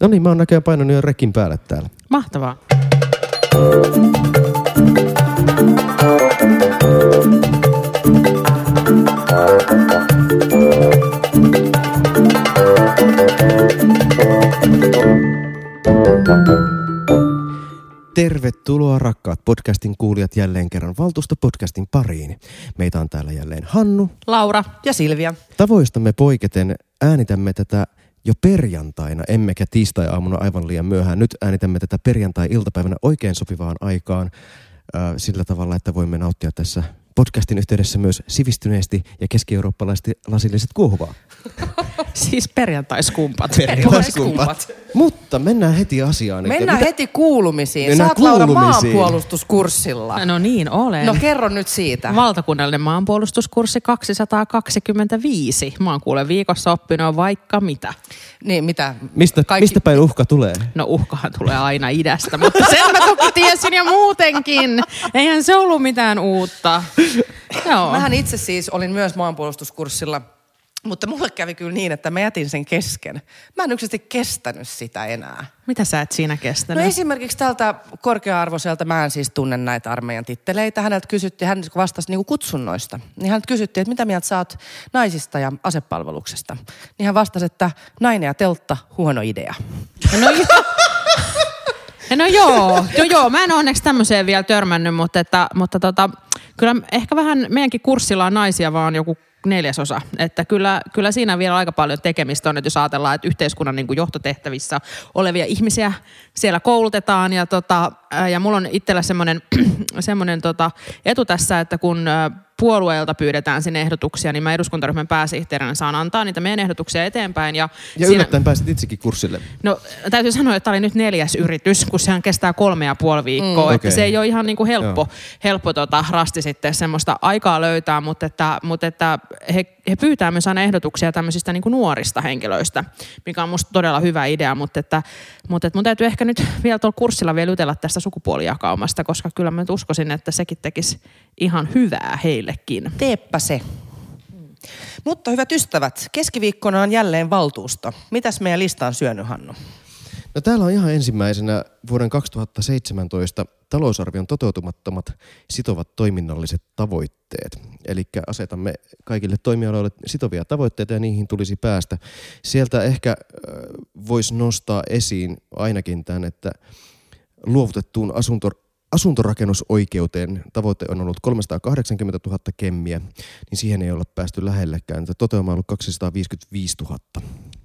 No niin, mä oon näköjään painanut jo rekin päälle täällä. Mahtavaa. Tervetuloa rakkaat podcastin kuulijat jälleen kerran Valtuusto-podcastin pariin. Meitä on täällä jälleen Hannu. Laura. Ja Silvia. Tavoistamme poiketen äänitämme tätä jo perjantaina, emmekä tiistai-aamuna aivan liian myöhään. Nyt äänitämme tätä perjantai-iltapäivänä oikein sopivaan aikaan äh, sillä tavalla, että voimme nauttia tässä podcastin yhteydessä myös sivistyneesti ja keski-eurooppalaisesti lasilliset kuohuvaa. Siis perjantaiskumpat. Perjantaiskumpat. Mutta mennään heti asiaan. Mennään mitä- heti kuulumisiin. Mennään Sä oot Laura kuulumisiin. maanpuolustuskurssilla. No niin, olen. No kerro nyt siitä. Valtakunnallinen maanpuolustuskurssi 225. Mä oon kuule viikossa oppinut vaikka mitä. Niin, mitä? Mistä, mistä päin uhka tulee? No uhkahan tulee aina idästä, mutta sen mä toki tiesin jo muutenkin. Eihän se ollut mitään uutta. Joo. Mähän itse siis olin myös maanpuolustuskurssilla, mutta mulle kävi kyllä niin, että mä jätin sen kesken. Mä en yksinkertaisesti kestänyt sitä enää. Mitä sä et siinä No kestänyt? esimerkiksi tältä korkea-arvoiselta, mä en siis tunne näitä armeijan titteleitä. Häneltä kysyttiin, hän vastasi niinku kutsunnoista. Niin häneltä kysyttiin, että mitä mieltä sä oot naisista ja asepalveluksesta. Niin hän vastasi, että nainen ja teltta, huono idea. No, joo. no joo, joo, joo, mä en ole onneksi tämmöiseen vielä törmännyt, mutta, että, mutta tota, kyllä ehkä vähän meidänkin kurssilla on naisia vaan joku neljäsosa. Että kyllä, kyllä siinä vielä aika paljon tekemistä on, että jos ajatellaan, että yhteiskunnan niin kuin johtotehtävissä olevia ihmisiä siellä koulutetaan. Ja, tota, ja mulla on itsellä semmoinen, semmoinen tota, etu tässä, että kun ää, puolueelta pyydetään sinne ehdotuksia, niin mä eduskuntaryhmän pääsihteerinä saan antaa niitä meidän ehdotuksia eteenpäin. Ja, Ja yllättäen pääsit itsekin kurssille. No täytyy sanoa, että tämä oli nyt neljäs yritys, kun sehän kestää kolme ja puoli viikkoa. Mm. Että Okei. se ei ole ihan niin kuin helppo, helppo tota, rasti sitten semmoista aikaa löytää, mutta että, mutta että he, he pyytää myös aina ehdotuksia tämmöisistä niin kuin nuorista henkilöistä, mikä on musta todella hyvä idea, mutta että, mutta että mun täytyy ehkä nyt vielä tuolla kurssilla vielä jutella tästä sukupuolijakaumasta, koska kyllä mä nyt uskoisin, että sekin tekisi ihan hyvää heillekin. Teepä se. Mutta hyvät ystävät, keskiviikkona on jälleen valtuusto. Mitäs meidän lista on syönyt, Hannu? No täällä on ihan ensimmäisenä vuoden 2017 talousarvion toteutumattomat sitovat toiminnalliset tavoitteet. Eli asetamme kaikille toimialoille sitovia tavoitteita ja niihin tulisi päästä. Sieltä ehkä voisi nostaa esiin ainakin tämän, että luovutettuun asunto, asuntorakennusoikeuteen tavoite on ollut 380 000 kemmiä, niin siihen ei olla päästy lähellekään. Toteuma on ollut 255 000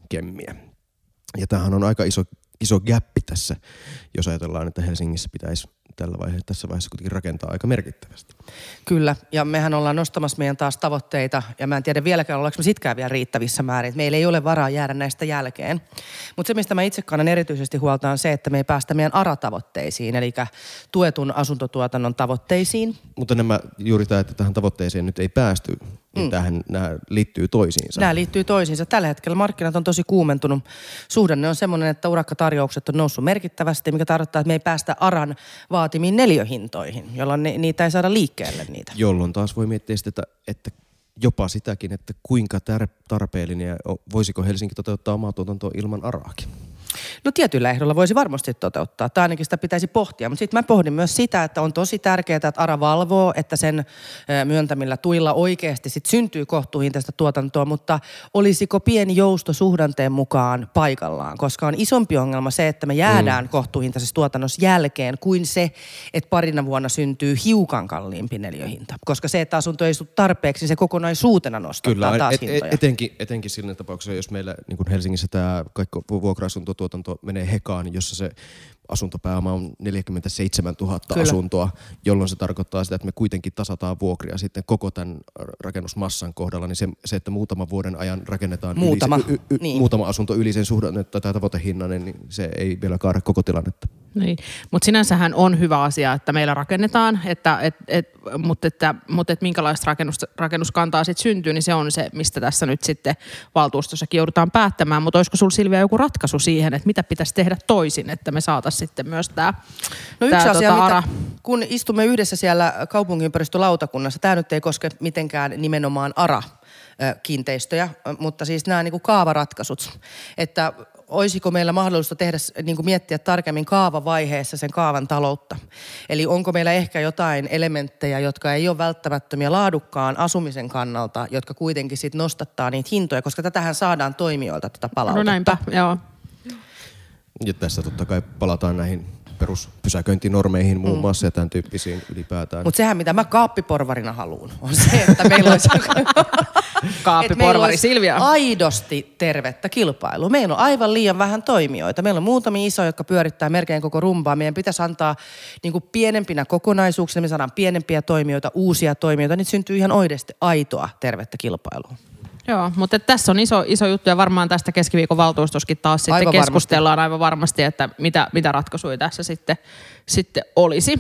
kemmiä. Ja tämähän on aika iso, iso gappi tässä, jos ajatellaan, että Helsingissä pitäisi tällä vaiheessa, tässä vaiheessa kuitenkin rakentaa aika merkittävästi. Kyllä, ja mehän ollaan nostamassa meidän taas tavoitteita, ja mä en tiedä vieläkään, ollaanko me sitkään vielä riittävissä määrin. että Meillä ei ole varaa jäädä näistä jälkeen. Mutta se, mistä mä itse kannan erityisesti huolta, on se, että me ei päästä meidän ARA-tavoitteisiin, eli tuetun asuntotuotannon tavoitteisiin. Mutta nämä, juuri tämä, että tähän tavoitteeseen nyt ei päästy, niin mm. tähän, nämä liittyy toisiinsa. Nämä liittyy toisiinsa. Tällä hetkellä markkinat on tosi kuumentunut. Suhdanne on semmoinen, että urakkatarjoukset on noussut merkittävästi, mikä tarkoittaa, että me ei päästä ARAN vaatimiin neliöhintoihin, jolloin ne, niitä ei saada liikkeelle niitä. Jolloin taas voi miettiä sitä, että, että jopa sitäkin, että kuinka tarpeellinen ja voisiko Helsinki toteuttaa omaa tuotantoa ilman araakin. No tietyillä ehdolla voisi varmasti toteuttaa, tai ainakin sitä pitäisi pohtia. Mutta sitten mä pohdin myös sitä, että on tosi tärkeää, että ARA valvoo, että sen myöntämillä tuilla oikeasti sit syntyy kohtuuhintaista tuotantoa, mutta olisiko pieni jousto suhdanteen mukaan paikallaan? Koska on isompi ongelma se, että me jäädään mm. kohtuuhintaisessa tuotannossa jälkeen kuin se, että parina vuonna syntyy hiukan kalliimpi neliöhinta. Koska se, että asunto ei tarpeeksi, niin se kokonaisuututtaa Kyllä, taas et, hintoja. et, etenkin, etenkin siinä tapauksessa, jos meillä niin kuin Helsingissä tämä kaikki vuokra-asuntotuotanto menee hekaan, jossa se asuntopääoma on 47 000 Kyllä. asuntoa, jolloin se tarkoittaa sitä, että me kuitenkin tasataan vuokria sitten koko tämän rakennusmassan kohdalla, niin se, se että muutaman vuoden ajan rakennetaan Muutama, yli, y, y, niin. muutama asunto yli sen suhdanne tai tavoitehinnan, niin se ei vielä kaada koko tilannetta. Niin. Mutta sinänsähän on hyvä asia, että meillä rakennetaan, että, et, et, mutta että, mutta että minkälaista rakennus, rakennuskantaa sitten syntyy, niin se on se, mistä tässä nyt sitten valtuustossakin joudutaan päättämään. Mutta olisiko sinulla Silvia joku ratkaisu siihen, että mitä pitäisi tehdä toisin, että me saataisiin sitten myös tämä No yksi asia, tota, mitä, kun istumme yhdessä siellä kaupunginympäristölautakunnassa, tämä nyt ei koske mitenkään nimenomaan ARA kiinteistöjä, mutta siis nämä niin kuin kaavaratkaisut, että olisiko meillä mahdollista tehdä, niin kuin miettiä tarkemmin kaavavaiheessa sen kaavan taloutta. Eli onko meillä ehkä jotain elementtejä, jotka ei ole välttämättömiä laadukkaan asumisen kannalta, jotka kuitenkin sitten nostattaa niitä hintoja, koska tätähän saadaan toimijoilta tätä palautetta. No näinpä, joo. Ja tässä totta kai palataan näihin peruspysäköintinormeihin muun muassa ja tämän tyyppisiin ylipäätään. Mutta sehän, mitä mä kaappiporvarina haluan, on se, että meillä olisi... Kaappi Et meillä porvari olisi Silvia. aidosti tervettä kilpailua. Meillä on aivan liian vähän toimijoita. Meillä on muutamia isoja, jotka pyörittää melkein koko rumbaa. Meidän pitäisi antaa niin kuin pienempinä kokonaisuuksina, me saadaan pienempiä toimijoita, uusia toimijoita, niin syntyy ihan oikeasti aitoa tervettä kilpailua. Joo, mutta tässä on iso, iso juttu ja varmaan tästä keskiviikon valtuustoskin taas sitten Aivan keskustellaan aivan varmasti, että mitä, mitä ratkaisuja tässä sitten, sitten olisi.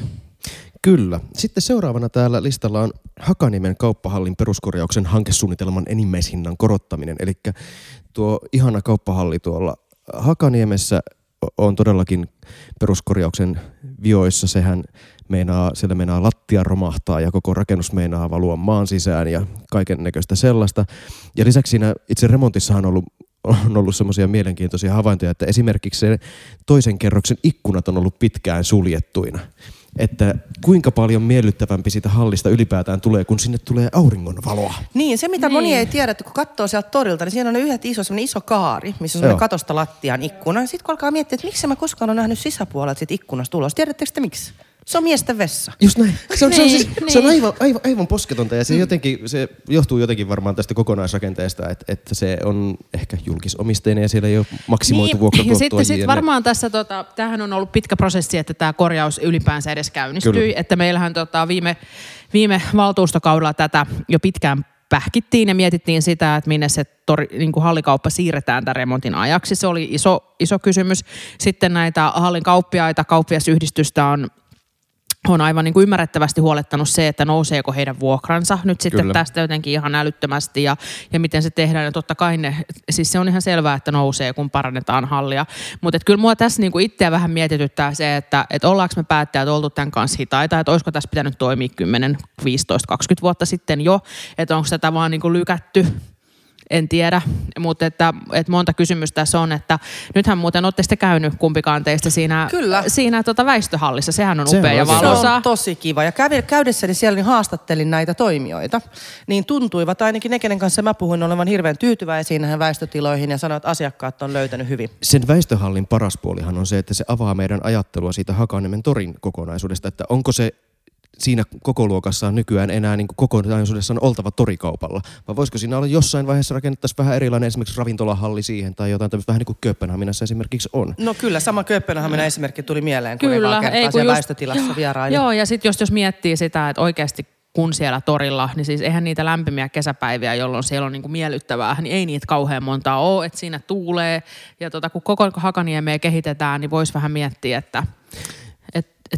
Kyllä. Sitten seuraavana täällä listalla on Hakaniemen kauppahallin peruskorjauksen hankesuunnitelman enimmäishinnan korottaminen. Eli tuo ihana kauppahalli tuolla Hakaniemessä on todellakin peruskorjauksen vioissa. Sehän meinaa, siellä meinaa lattia romahtaa ja koko rakennus meinaa valua maan sisään ja kaiken näköistä sellaista. Ja lisäksi siinä itse remontissahan on ollut on ollut semmoisia mielenkiintoisia havaintoja, että esimerkiksi se toisen kerroksen ikkunat on ollut pitkään suljettuina. Että kuinka paljon miellyttävämpi siitä hallista ylipäätään tulee, kun sinne tulee auringonvaloa. Niin, se mitä Niin. moni ei tiedä, että kun katsoo sieltä torilta, niin siinä on ne yhdet iso, semmoinen iso kaari, missä on semmoinen katosta lattiaan ikkuna. Sitten kun alkaa miettiä, että miksi mä koskaan ole nähnyt sisäpuolelta siitä ikkunasta ulos. Tiedättekö te miksi? Se on miesten vessa. Just näin. Se on, se on, Niin, siis, se on niin. aivan, aivan, aivan posketonta ja se, jotenkin, se johtuu jotenkin varmaan tästä kokonaisrakenteesta, että, että se on ehkä julkisomisteinen ja siellä ei ole maksimoitu Niin, vuokratuottoa. ja sitten sit jne. varmaan tässä, tota, tämähän on ollut pitkä prosessi, että tämä korjaus ylipäänsä edes käynnistyi. Kyllä. Että meillähän tota, viime, viime valtuustokaudella tätä jo pitkään pähkittiin ja mietittiin sitä, että minne se tori, niin kuin hallikauppa siirretään tämän remontin ajaksi. Se oli iso, iso kysymys. Sitten näitä hallin kauppiaita, kauppiasyhdistystä on on aivan niin kuin ymmärrettävästi huolettanut se, että nouseeko heidän vuokransa nyt sitten Kyllä. tästä jotenkin ihan älyttömästi ja, ja miten se tehdään. Ja totta kai ne, siis se on ihan selvää, että nousee, kun parannetaan hallia. Mutta kyllä mua tässä niin kuin itseä vähän mietityttää se, että et ollaanko me päättäjät oltu tämän kanssa hitaita, että olisiko tässä pitänyt toimia 10, 15, 20 vuotta sitten jo, että onko tätä vaan niin kuin lykätty en tiedä, mutta että, että monta kysymystä tässä on, että nythän muuten olette sitten käynyt kumpikaan teistä siinä, Kyllä. siinä tota väistöhallissa, sehän on upea ja oikein Se valoisa. on tosi kiva. Ja kävi, käydessäni siellä niin haastattelin näitä toimijoita. Niin tuntuivat ainakin ne, kenen kanssa mä puhuin, olevan hirveän tyytyväisiä näihin väistötiloihin ja sanoivat, että asiakkaat on löytänyt hyvin. Sen väistöhallin paras puolihan on se, että se avaa meidän ajattelua siitä Hakaniemen torin kokonaisuudesta, että onko se siinä koko luokassaan nykyään enää niin kokonaisuudessaan oltava torikaupalla, vai voisiko siinä olla jossain vaiheessa rakennettaisiin vähän erilainen esimerkiksi ravintolahalli siihen tai jotain tämmöistä vähän niin kuin Kööpenhaminassa esimerkiksi on. No kyllä, sama Kööpenhaminan esimerkki tuli mieleen, kun Kyllä, Kyllä, kertaa ei kun just- väistötilassa vieraili. Joo, ja sitten jos, jos miettii sitä, että oikeasti kun siellä torilla, niin siis eihän niitä lämpimiä kesäpäiviä, jolloin siellä on niinku miellyttävää, niin ei niitä kauhean montaa ole, että siinä tuulee. Ja tota, kun koko Hakaniemeä kehitetään, niin voisi vähän miettiä, että et, et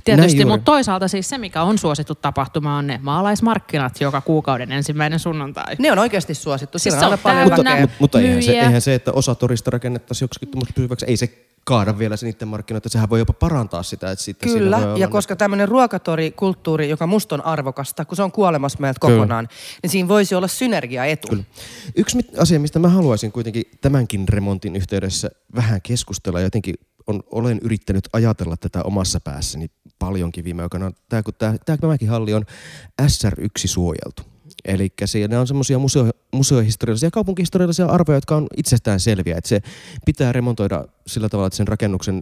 tietysti, mutta toisaalta siis se, mikä on suosittu tapahtuma, on ne maalaismarkkinat joka kuukauden ensimmäinen sunnuntai. Ne on oikeasti suosittu. Siis se on on paljon. Mutta, mutta, mutta eihän, se, eihän se, että osa torista rakennettaisiin joksikin tuommoista pysyväksi, ei se kaada vielä se niiden markkinoita. Sehän voi jopa parantaa sitä. Että sitten siinä Kyllä, voi ja ne- koska tämmöinen ruokatorikulttuuri, joka musta on arvokasta, kun se on kuolemassa meiltä Kyllä. kokonaan, niin siinä voisi olla synergiaetu. Kyllä. Yksi mit- asia, mistä mä haluaisin kuitenkin tämänkin remontin yhteydessä vähän keskustella, ja jotenkin on, olen yrittänyt ajatella tätä omassa päässäni paljonkin viime aikoina. Tämä, kun tämä, tämä tämäkin halli on SR1 suojeltu. Eli siinä on semmoisia museo, museohistoriallisia ja kaupunkihistoriallisia arvoja, jotka on itsestään selviä. Että se pitää remontoida sillä tavalla, että sen rakennuksen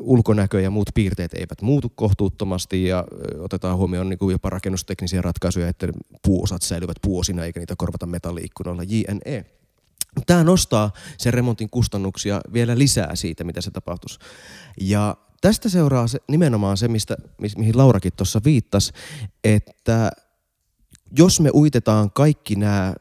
ulkonäkö ja muut piirteet eivät muutu kohtuuttomasti ja otetaan huomioon niin kuin jopa rakennusteknisiä ratkaisuja, että puuosat säilyvät puosina eikä niitä korvata metalliikkunoilla, jne. Tämä nostaa sen remontin kustannuksia vielä lisää siitä, mitä se tapahtuisi. Ja tästä seuraa se, nimenomaan se, mistä, mi- mihin Laurakin tuossa viittasi, että jos me uitetaan kaikki nämä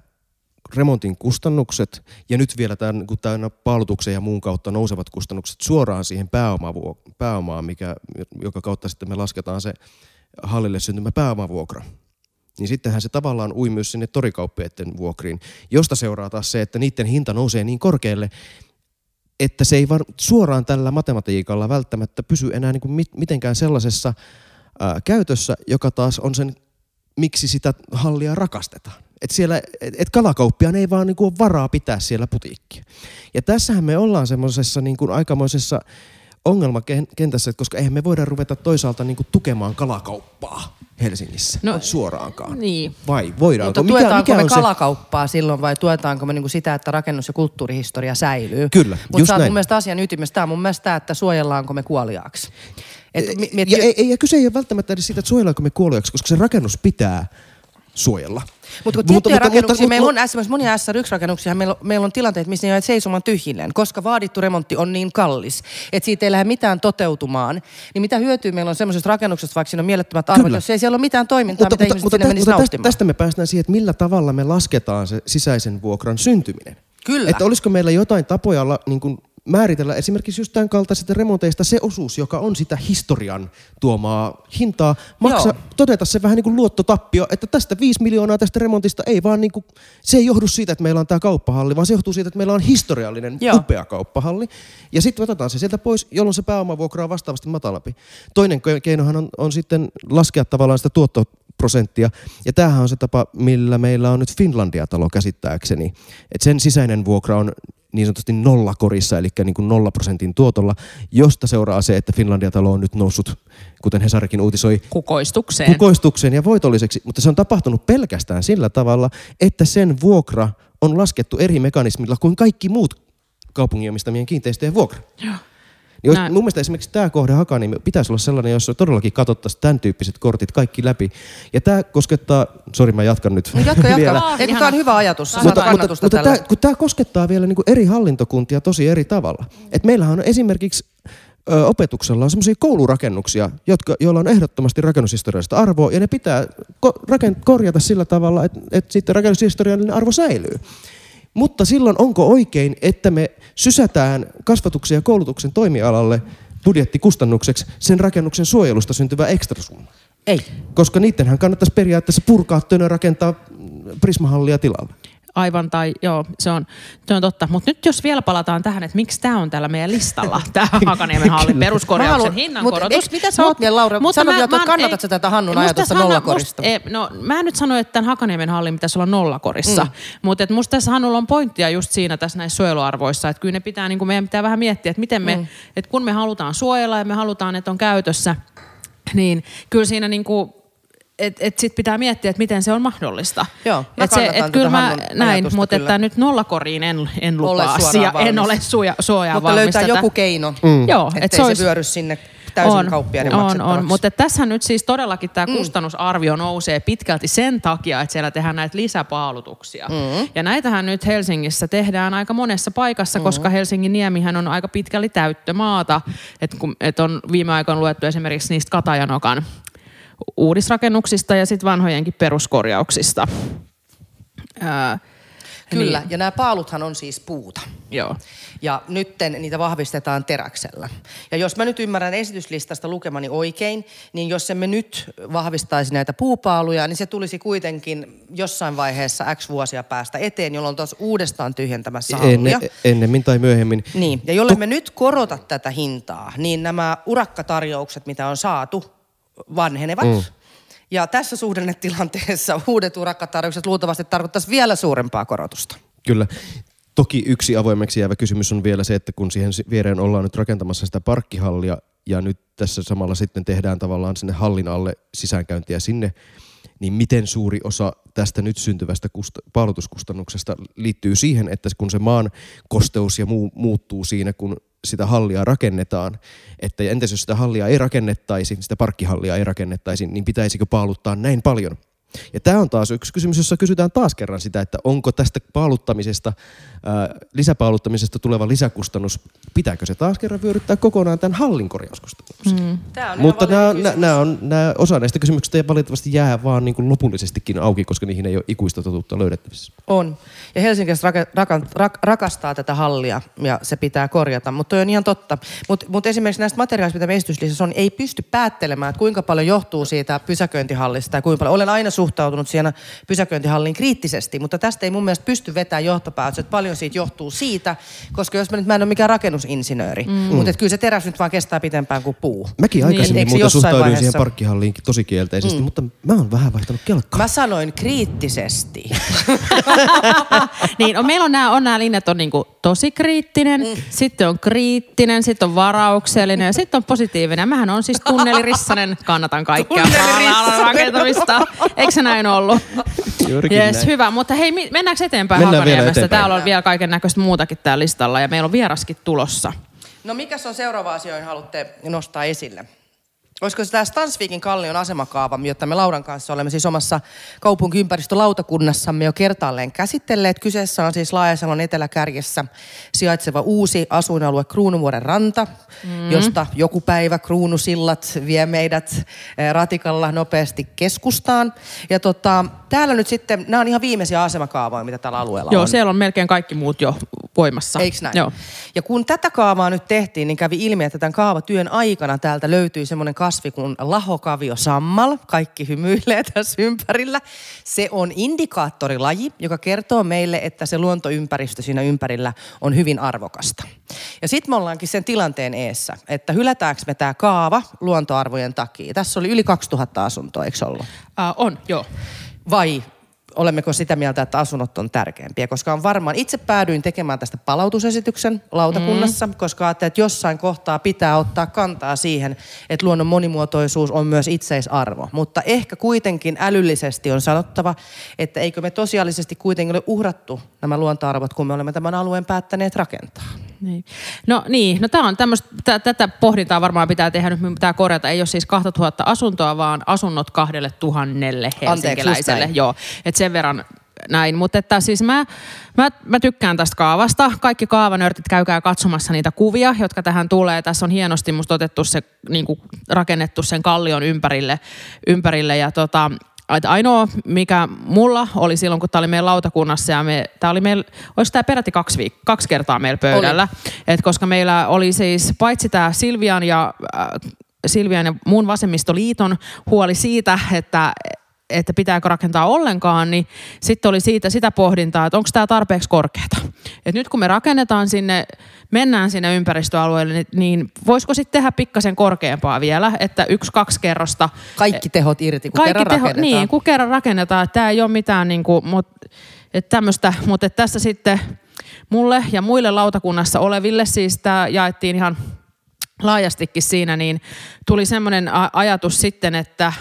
remontin kustannukset ja nyt vielä tämän, niin tämän paalutuksen ja muun kautta nousevat kustannukset suoraan siihen pääomavuo- pääomaan, mikä, joka kautta sitten me lasketaan se hallille syntymä pääomavuokra. Niin sittenhän se tavallaan ui myös sinne torikauppiaiden vuokriin, josta seuraa taas se, että niiden hinta nousee niin korkealle, että se ei var, suoraan tällä matematiikalla välttämättä pysy enää niin kuin mit, mitenkään sellaisessa ää, käytössä, joka taas on sen, miksi sitä hallia rakastetaan. Että siellä, et, et kalakauppiaan ei vaan niinku ole varaa pitää siellä putiikkia. Ja tässähän me ollaan semmoisessa niinku aikamoisessa ongelmakentässä, että koska eihän me voida ruveta toisaalta niinku tukemaan kalakauppaa Helsingissä no, suoraankaan. Niin. Vai voidaanko? Mutta tuetaanko mikä, mikä me kalakauppaa se? silloin vai tuetaanko me niinku sitä, että rakennus- ja kulttuurihistoria säilyy? Kyllä, Mutta sä mun mielestä asian ytimessä. Tämä on mun mielestä tämä, että suojellaanko me kuoliaaksi. Et, miet, ja, ja, ja kyse ei ole välttämättä edes siitä, että suojellaanko me kuoliaaksi, koska se rakennus pitää suojella. Mutta kun tiettyjä mutta, rakennuksia, mutta, meillä on esimerkiksi monia SR1-rakennuksia, meillä, meillä on tilanteet, missä ne jäävät seisomaan tyhjilleen, koska vaadittu remontti on niin kallis, että siitä ei lähde mitään toteutumaan. Niin mitä hyötyä meillä on semmoisesta rakennuksesta, vaikka siinä on mielettömät arvot, jos ei siellä ole mitään toimintaa, mutta, mitä mutta, ihmiset mutta, mutta tästä, tästä me päästään siihen, että millä tavalla me lasketaan se sisäisen vuokran syntyminen. Kyllä. Että olisiko meillä jotain tapoja niin kuin määritellä esimerkiksi just tämän kaltaisista remonteista se osuus, joka on sitä historian tuomaa hintaa, maksa, todeta se vähän niin kuin luottotappio, että tästä 5 miljoonaa tästä remontista ei vaan niin kuin, se ei johdu siitä, että meillä on tämä kauppahalli, vaan se johtuu siitä, että meillä on historiallinen Joo. upea kauppahalli. Ja sitten otetaan se sieltä pois, jolloin se pääomavuokra on vastaavasti matalampi. Toinen keinohan on, on sitten laskea tavallaan sitä tuottoprosenttia. Ja tämähän on se tapa, millä meillä on nyt Finlandia-talo käsittääkseni. Että sen sisäinen vuokra on niin sanotusti nollakorissa, eli niin kuin nolla prosentin tuotolla, josta seuraa se, että Finlandia-talo on nyt noussut, kuten Hesarikin uutisoi, kukoistukseen. kukoistukseen ja voitolliseksi. Mutta se on tapahtunut pelkästään sillä tavalla, että sen vuokra on laskettu eri mekanismilla kuin kaikki muut kaupungin omistamien kiinteistöjen vuokra. Joo. Niin olisi, mun mielestä esimerkiksi tämä kohde Hakaniemi pitäisi olla sellainen, jossa todellakin katsottaisiin tämän tyyppiset kortit kaikki läpi. Ja tämä koskettaa, sori mä jatkan nyt no jatka, jatka. vielä. Eikö tämä on hyvä ajatus, sä mutta, mutta, mutta tämä, kun tämä koskettaa vielä niin kuin eri hallintokuntia tosi eri tavalla. Et meillähän on esimerkiksi ö, opetuksella on sellaisia koulurakennuksia, jotka, joilla on ehdottomasti rakennushistoriallista arvoa, ja ne pitää ko- rakent- korjata sillä tavalla, että, että sitten rakennushistoriallinen arvo säilyy. Mutta silloin onko oikein, että me sysätään kasvatuksen ja koulutuksen toimialalle budjettikustannukseksi sen rakennuksen suojelusta syntyvä ekstrasumma? Ei. Koska niidenhän kannattaisi periaatteessa purkaa tönö rakentaa prismahallia tilalle. Aivan, tai joo, se on, se on totta. Mutta nyt jos vielä palataan tähän, että miksi tämä on täällä meidän listalla, tämä Hakaniemen hallin peruskorjauksen hinnankorotus. Mutta mitä sä oot vielä, Laura? Mutta Sano että kannatat sä tätä Hannun ajatusta nollakorista? Must, ei, no, mä en nyt sano, että tämän Hakaniemen hallin pitäisi olla nollakorissa, mm. mutta musta tässä Hannulla on pointtia just siinä tässä näissä suojeluarvoissa, että kyllä ne pitää, niin kuin meidän pitää vähän miettiä, että miten me, mm. että kun me halutaan suojella ja me halutaan, että on käytössä, niin kyllä siinä niin kuin et, et sit pitää miettiä, että miten se on mahdollista. Joo, mä et se, et kyllä mä näin, mutta kyllä. että nyt nollakoriin en, en lupaa ja en ole suoja, suojaa Mutta valmis löytää tätä. joku keino, mm. Joo, ettei et se, olisi, se vyöry sinne täysin on, kauppiaiden On, on, mutta tässä nyt siis todellakin tämä mm. kustannusarvio nousee pitkälti sen takia, että siellä tehdään näitä lisäpaalutuksia. Mm. Ja näitähän nyt Helsingissä tehdään aika monessa paikassa, mm. koska Helsingin niemihän on aika pitkälti täyttömaata. Että et on viime aikoina luettu esimerkiksi niistä Katajanokan uudisrakennuksista ja sitten vanhojenkin peruskorjauksista. Ää, Kyllä, niin. ja nämä paaluthan on siis puuta. Joo. Ja nytten niitä vahvistetaan teräksellä. Ja jos mä nyt ymmärrän esityslistasta lukemani oikein, niin jos emme nyt vahvistaisi näitä puupaaluja, niin se tulisi kuitenkin jossain vaiheessa X vuosia päästä eteen, jolloin taas uudestaan tyhjentämässä hallia. Enne, ennemmin tai myöhemmin. Niin, ja jolle me nyt korota tätä hintaa, niin nämä urakkatarjoukset, mitä on saatu, vanhenevat. Mm. Ja tässä suhdannetilanteessa uudet urakkatarjoukset luultavasti tarkoittaisi vielä suurempaa korotusta. Kyllä. Toki yksi avoimeksi jäävä kysymys on vielä se, että kun siihen viereen ollaan nyt rakentamassa sitä parkkihallia ja nyt tässä samalla sitten tehdään tavallaan sinne hallin alle sisäänkäyntiä sinne, niin miten suuri osa tästä nyt syntyvästä kust- paalutuskustannuksesta liittyy siihen, että kun se maan kosteus ja muu muuttuu siinä, kun sitä hallia rakennetaan, että entäs jos sitä hallia ei rakennettaisi, sitä parkkihallia ei rakennettaisi, niin pitäisikö paaluttaa näin paljon? Ja tämä on taas yksi kysymys, jossa kysytään taas kerran sitä, että onko tästä paaluttamisesta, ää, lisäpaaluttamisesta tuleva lisäkustannus, pitääkö se taas kerran vyöryttää kokonaan tämän hallin korjauskustannuksen? Mm. Mutta nämä, nämä, on, nämä, osa näistä kysymyksistä valitettavasti jää vaan niin kuin lopullisestikin auki, koska niihin ei ole ikuista totuutta löydettävissä. On. Ja Helsingissä raka, raka, rak, rakastaa tätä hallia ja se pitää korjata, mutta on ihan totta. Mutta mut esimerkiksi näistä materiaalista, mitä me on, ei pysty päättelemään, että kuinka paljon johtuu siitä pysäköintihallista ja kuinka paljon. Olen aina suhtautunut siinä pysäköintihalliin kriittisesti, mutta tästä ei mun mielestä pysty vetämään johtopäätöksiä, että paljon siitä johtuu siitä, koska jos mä nyt mä en ole mikään rakennusinsinööri, mm. mutta kyllä se teräs nyt vaan kestää pitempään kuin puu. Mäkin Niin. aikaisemmin se muuten suhtauduin vaiheessa- siihen parkkihalliin tosi kielteisesti, mm. mutta mä oon vähän vaihtanut kelkkaa. Mä sanoin kriittisesti. Niin, on, meillä on nämä, on nämä linjat on niinku tosi kriittinen, mm. sitten on kriittinen, sitten on varauksellinen ja sitten on positiivinen. Mähän on siis tunnelirissanen, kannatan kaikkea Tunnelirissanen. rakentamista. Eikö se näin ollut? Juurikin Yes, näin. hyvä. Mutta hei, mennäänkö eteenpäin Mennään vielä Hakaniemestä? eteenpäin. Täällä on vielä kaiken näköistä muutakin täällä listalla ja meillä on vieraskin tulossa. No mikä on seuraava asia, johon haluatte nostaa esille? Olisiko se tämä Stansvikin kallion asemakaava, jota me Lauran kanssa olemme siis omassa kaupunkiympäristölautakunnassamme jo kertaalleen käsitelleet. Kyseessä on siis Laajasalon eteläkärjessä sijaitseva uusi asuinalue Kruunuvuoren ranta, mm. josta joku päivä kruunusillat vie meidät eh, ratikalla nopeasti keskustaan. Ja tota, täällä nyt sitten, nämä on ihan viimeisiä asemakaavoja, mitä tällä alueella Joo, on. siellä on melkein kaikki muut jo voimassa. Eiks näin? Joo. Ja kun tätä kaavaa nyt tehtiin, niin kävi ilmi, että tämän kaavatyön aikana täältä löytyi semmoinen kasvi kuin lahokavio sammal. Kaikki hymyilee tässä ympärillä. Se on indikaattorilaji, joka kertoo meille, että se luontoympäristö siinä ympärillä on hyvin arvokasta. Ja sitten me ollaankin sen tilanteen eessä, että hylätäänkö me tämä kaava luontoarvojen takia. Tässä oli yli 2000 asuntoa, eikö ollut? Uh, on, joo. vai olemmeko sitä mieltä, että asunnot on tärkeämpiä, koska on varmaan, itse päädyin tekemään tästä palautusesityksen lautakunnassa, mm. koska ajattelin, että jossain kohtaa pitää ottaa kantaa siihen, että luonnon monimuotoisuus on myös itseisarvo. Mutta ehkä kuitenkin älyllisesti on sanottava, että eikö me tosiaalisesti kuitenkin ole uhrattu nämä luontoarvot, kun me olemme tämän alueen päättäneet rakentaa. Niin. No niin, no tää on tämmöstä, tä, tätä pohdintaa varmaan pitää tehdä nyt, pitää korjata. Ei ole siis 2000 asuntoa, vaan asunnot kahdelle tuhannelle helsinkiläiselle. Joo, et sen verran näin. Mutta että siis mä, mä, mä tykkään tästä kaavasta. Kaikki kaavanörtit käykää katsomassa niitä kuvia, jotka tähän tulee. Tässä on hienosti musta otettu se, niin kuin rakennettu sen kallion ympärille. ympärille ja tota, että ainoa, mikä mulla oli silloin, kun tämä oli meidän lautakunnassa ja me, tää oli meillä, olisi tämä peräti kaksi, viik- kaksi kertaa meillä pöydällä. Et koska meillä oli siis paitsi tämä Silvian ja, äh, Silvian ja muun vasemmistoliiton huoli siitä, että että pitääkö rakentaa ollenkaan, niin sitten oli siitä sitä pohdintaa, että onko tämä tarpeeksi korkeata. Et nyt kun me rakennetaan sinne, mennään sinne ympäristöalueelle, niin, niin voisiko sitten tehdä pikkasen korkeampaa vielä, että yksi, kaksi kerrosta. Kaikki tehot irti, kun Kaikki kerran teho, rakennetaan. niin, kun kerran rakennetaan, että tämä ei ole mitään niin kuin, mut, että tämmöistä, mutta että tässä sitten mulle ja muille lautakunnassa oleville, siis tämä jaettiin ihan laajastikin siinä, niin tuli semmoinen ajatus sitten, että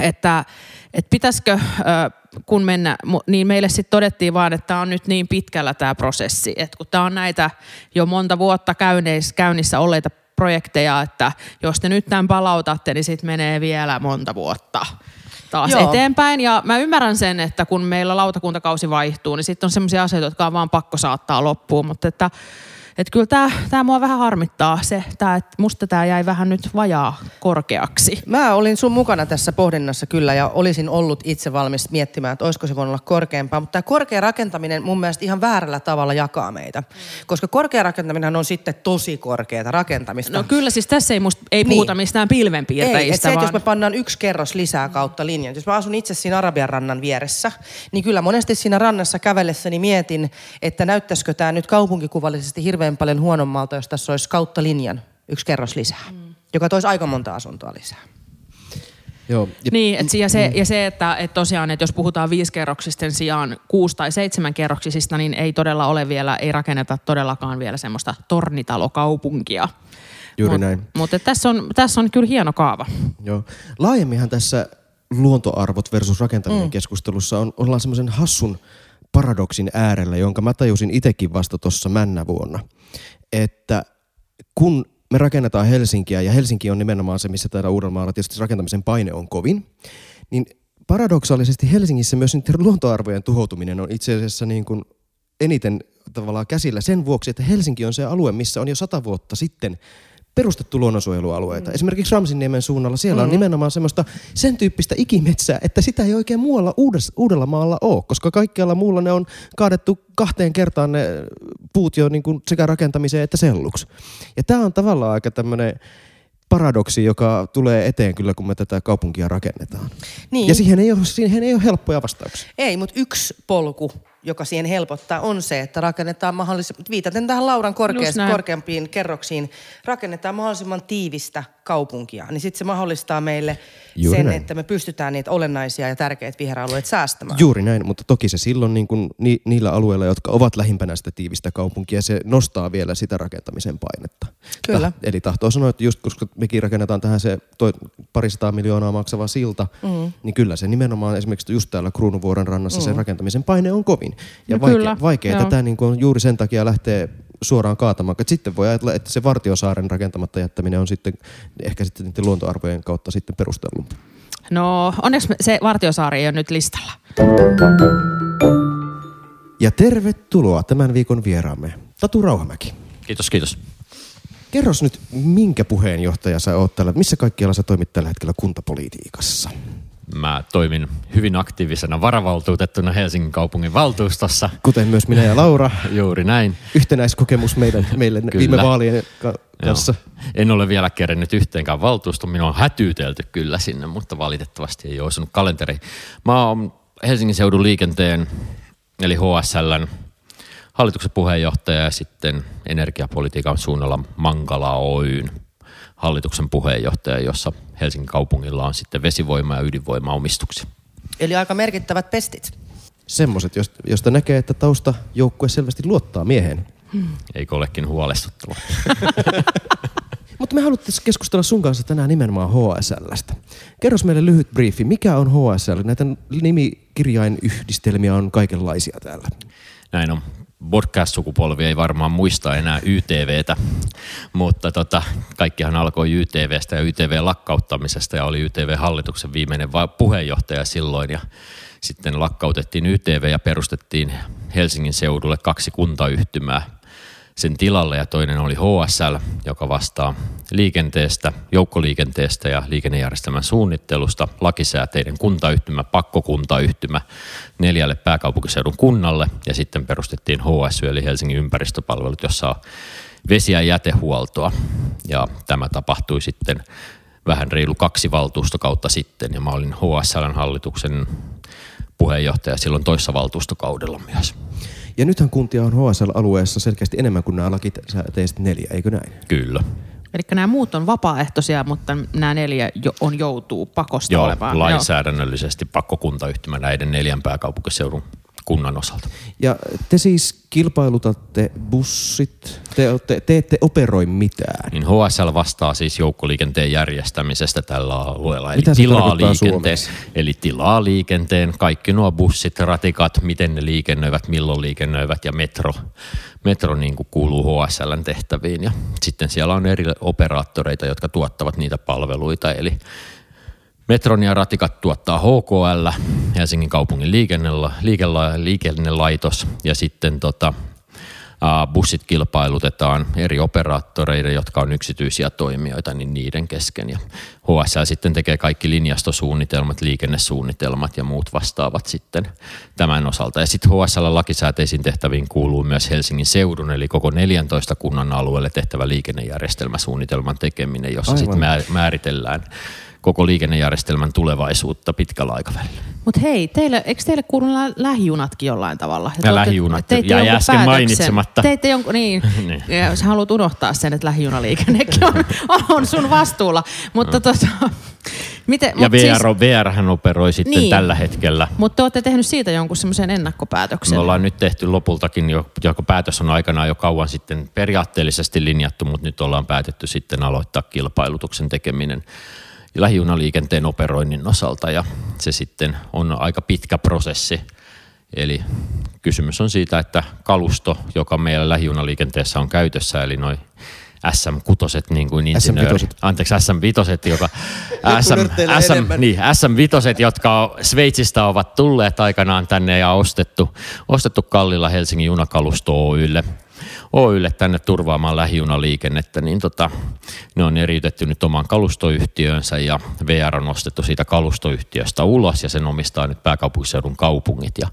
että, että pitäisikö, kun mennä, niin meille sitten todettiin vaan, että tämä on nyt niin pitkällä tämä prosessi, että kun tämä on näitä jo monta vuotta käynnissä, käynnissä olleita projekteja, että jos te nyt tämän palautatte, niin sitten menee vielä monta vuotta taas. Joo. eteenpäin. Ja mä ymmärrän sen, että kun meillä lautakuntakausi vaihtuu, niin sitten on sellaisia asioita, jotka on vaan pakko saattaa loppuun, mutta että että kyllä tämä, tämä mua vähän harmittaa se, tää, että musta tämä jäi vähän nyt vajaa korkeaksi. Mä olin sun mukana tässä pohdinnassa kyllä ja olisin ollut itse valmis miettimään, että olisiko se voinut olla korkeampaa. Mutta tämä korkea rakentaminen mun mielestä ihan väärällä tavalla jakaa meitä. Koska korkea rakentaminen on sitten tosi korkeata rakentamista. No kyllä, siis tässä ei, musta, ei Niin. puhuta mistään Ei, pilvenpiirtäjistä, et se, että vaan... jos me pannaan yksi kerros lisää kautta linjan. Jos mä asun itse siinä Arabian rannan vieressä, niin kyllä monesti siinä rannassa kävellessäni mietin, että näyttäisikö tämä nyt kaupunkikuvallisesti hirveän paljon huonommalta, jos tässä olisi kautta linjan yksi kerros lisää, mm. joka toisi aika monta asuntoa lisää. Joo, ja Niin, et, ja, se, ja se, että et tosiaan, että jos puhutaan viisikerroksisten sijaan kuusi- tai seitsemänkerroksisista, niin ei todella ole vielä, ei rakenneta todellakaan vielä semmoista tornitalokaupunkia. Juuri Mut- näin. Mutta tässä on, tässä on kyllä hieno kaava. Joo. Laajemminhan tässä luontoarvot versus rakentaminen mm. keskustelussa on, ollaan semmoisen hassun paradoksin äärellä, jonka mä tajusin itsekin vasta tuossa männä vuonna. Että kun me rakennetaan Helsinkiä, ja Helsinki on nimenomaan se, missä täällä Uudellamaalla tietysti rakentamisen paine on kovin, niin paradoksaalisesti Helsingissä myös niiden luontoarvojen tuhoutuminen on itse asiassa niin kuin eniten tavallaan käsillä sen vuoksi, että Helsinki on se alue, missä on jo sata vuotta sitten perustettu luonnonsuojelualueita. Mm. Esimerkiksi Ramsinniemen suunnalla siellä mm. on nimenomaan semmoista sen tyyppistä ikimetsää, että sitä ei oikein muualla Uudes, Uudellamaalla ole, koska kaikkialla muulla ne on kaadettu kahteen kertaan ne puut jo niin kuin sekä rakentamiseen että selluksi. Ja tämä on tavallaan aika tämmöinen paradoksi, joka tulee eteen kyllä, kun me tätä kaupunkia rakennetaan. Niin. Ja siihen ei ole, siihen ei ole helppoja vastauksia. Ei, mutta yksi polku joka siihen helpottaa, on se, että rakennetaan mahdollisimman, viitaten tähän Lauran korkeas, korkeampiin kerroksiin, rakennetaan mahdollisimman tiivistä kaupunkia. Niin sitten se mahdollistaa meille Juuri sen, näin. että me pystytään niitä olennaisia ja tärkeitä viheralueita säästämään. Juuri näin, mutta toki se silloin niin kuin ni, niillä alueilla, jotka ovat lähimpänä sitä tiivistä kaupunkia, se nostaa vielä sitä rakentamisen painetta. Kyllä. Ta, eli tahtoo sanoa, että just koska mekin rakennetaan tähän se toi parisataa miljoonaa maksava silta, mm. niin kyllä se nimenomaan esimerkiksi just täällä Kruunuvuoren rannassa mm. se rakentamisen paine on kovin. Ja no vaikea, kyllä, vaikea tätä niin kuin juuri sen takia lähtee suoraan kaatamaan. Et sitten voi ajatella, että se Vartiosaaren rakentamatta jättäminen on sitten ehkä sitten niiden luontoarvojen kautta sitten perustellumpi. No onneksi se Vartiosaari ei ole nyt listalla. Ja tervetuloa tämän viikon vieraamme, Tatu Rauhamäki. Kiitos, kiitos. Kerros nyt, minkä puheenjohtaja sä oot tällä, missä kaikkialla sä toimit tällä hetkellä kuntapolitiikassa? Mä toimin hyvin aktiivisena varavaltuutettuna Helsingin kaupungin valtuustossa. Kuten myös minä ja Laura. Juuri näin. Yhtenäiskokemus meidän, meille Kyllä. viime vaalien kanssa. Joo. En ole vielä kerennyt yhteenkään valtuusto. Minua on hätyytelty kyllä sinne, mutta valitettavasti ei ole osunut kalenteri. Mä oon Helsingin seudun liikenteen, eli HSLn hallituksen puheenjohtaja ja sitten energiapolitiikan suunnalla Mankala Oyn hallituksen puheenjohtaja, jossa Helsingin kaupungilla on sitten vesivoima- ja ydinvoima-omistuksia. Eli aika merkittävät pestit. Semmoiset, josta näkee, että tausta joukkue selvästi luottaa mieheen. Hmm. Eikö olekin huolestuttava? Mutta me haluttiin keskustella sun kanssa tänään nimenomaan HSLstä. Kerros meille lyhyt briefi, mikä on HSL? Näitä nimikirjainyhdistelmiä on kaikenlaisia täällä. Näin on podcast-sukupolvi ei varmaan muista enää YTVtä, mutta tota, kaikkihan alkoi YTVstä ja YTV-lakkauttamisesta ja oli YTV-hallituksen viimeinen puheenjohtaja silloin ja sitten lakkautettiin YTV ja perustettiin Helsingin seudulle kaksi kuntayhtymää – sen tilalle ja toinen oli HSL, joka vastaa liikenteestä, joukkoliikenteestä ja liikennejärjestelmän suunnittelusta, lakisääteiden kuntayhtymä, pakkokuntayhtymä neljälle pääkaupunkiseudun kunnalle. Ja sitten perustettiin HSY eli Helsingin ympäristöpalvelut, jossa on vesi- ja jätehuoltoa. Ja tämä tapahtui sitten vähän reilu kaksi valtuustokautta sitten. Ja mä olin HSLn hallituksen puheenjohtaja silloin toissa valtuustokaudella myös. Ja nythän kuntia on HSL-alueessa selkeästi enemmän kuin nämä lakisääteiset neljä, eikö näin? Kyllä. Eli nämä muut on vapaaehtoisia, mutta nämä neljä jo on joutuu pakosta Joo, olemaan. lainsäädännöllisesti pakkokuntayhtymä näiden neljän pääkaupunkiseudun kunnan osalta. Ja te siis kilpailutatte bussit, te, te, te ette operoi mitään. Niin HSL vastaa siis joukkoliikenteen järjestämisestä tällä alueella. Eli tilaa liikenteen, eli tilaa liikenteen, kaikki nuo bussit, ratikat, miten ne liikennöivät, milloin liikennöivät ja metro, metro niin kuin kuuluu HSLn tehtäviin. Ja sitten siellä on eri operaattoreita, jotka tuottavat niitä palveluita, eli Metron ja ratikat tuottaa HKL, Helsingin kaupungin liikennela, liikela, liikennelaitos, ja sitten tota, bussit kilpailutetaan eri operaattoreiden, jotka on yksityisiä toimijoita, niin niiden kesken. Ja HSL sitten tekee kaikki linjastosuunnitelmat, liikennesuunnitelmat ja muut vastaavat sitten tämän osalta. Ja sitten HSL lakisääteisiin tehtäviin kuuluu myös Helsingin seudun, eli koko 14 kunnan alueelle tehtävä liikennejärjestelmäsuunnitelman tekeminen, jossa sitten määritellään koko liikennejärjestelmän tulevaisuutta pitkällä aikavälillä. Mutta hei, teille, eikö teille kuulu lähijunatkin jollain tavalla? Ja, ja lähijunat, jäi äsken mainitsematta. Teitte jonkun, niin, niin. ja sä haluat unohtaa sen, että lähijunaliikennekin on, on sun vastuulla. Mutta no. tota, Miten, ja VR, siis, VR operoi sitten niin, tällä hetkellä. Mutta te olette tehnyt siitä jonkun semmoisen ennakkopäätöksen. Me ollaan nyt tehty lopultakin, jo, joka päätös on aikanaan jo kauan sitten periaatteellisesti linjattu, mutta nyt ollaan päätetty sitten aloittaa kilpailutuksen tekeminen lähijunaliikenteen operoinnin osalta ja se sitten on aika pitkä prosessi. Eli kysymys on siitä, että kalusto, joka meillä lähijunaliikenteessä on käytössä, eli noin SM6, niin kuin insinööri. SM5. Anteeksi, SM5, joka, SM, SM, niin, SM5, jotka Sveitsistä ovat tulleet aikanaan tänne ja ostettu, ostettu kallilla Helsingin junakalusto Oylle Oylle tänne turvaamaan lähijunaliikennettä, niin tota, ne on eriytetty nyt omaan kalustoyhtiönsä ja VR on nostettu siitä kalustoyhtiöstä ulos ja sen omistaa nyt pääkaupunkiseudun kaupungit ja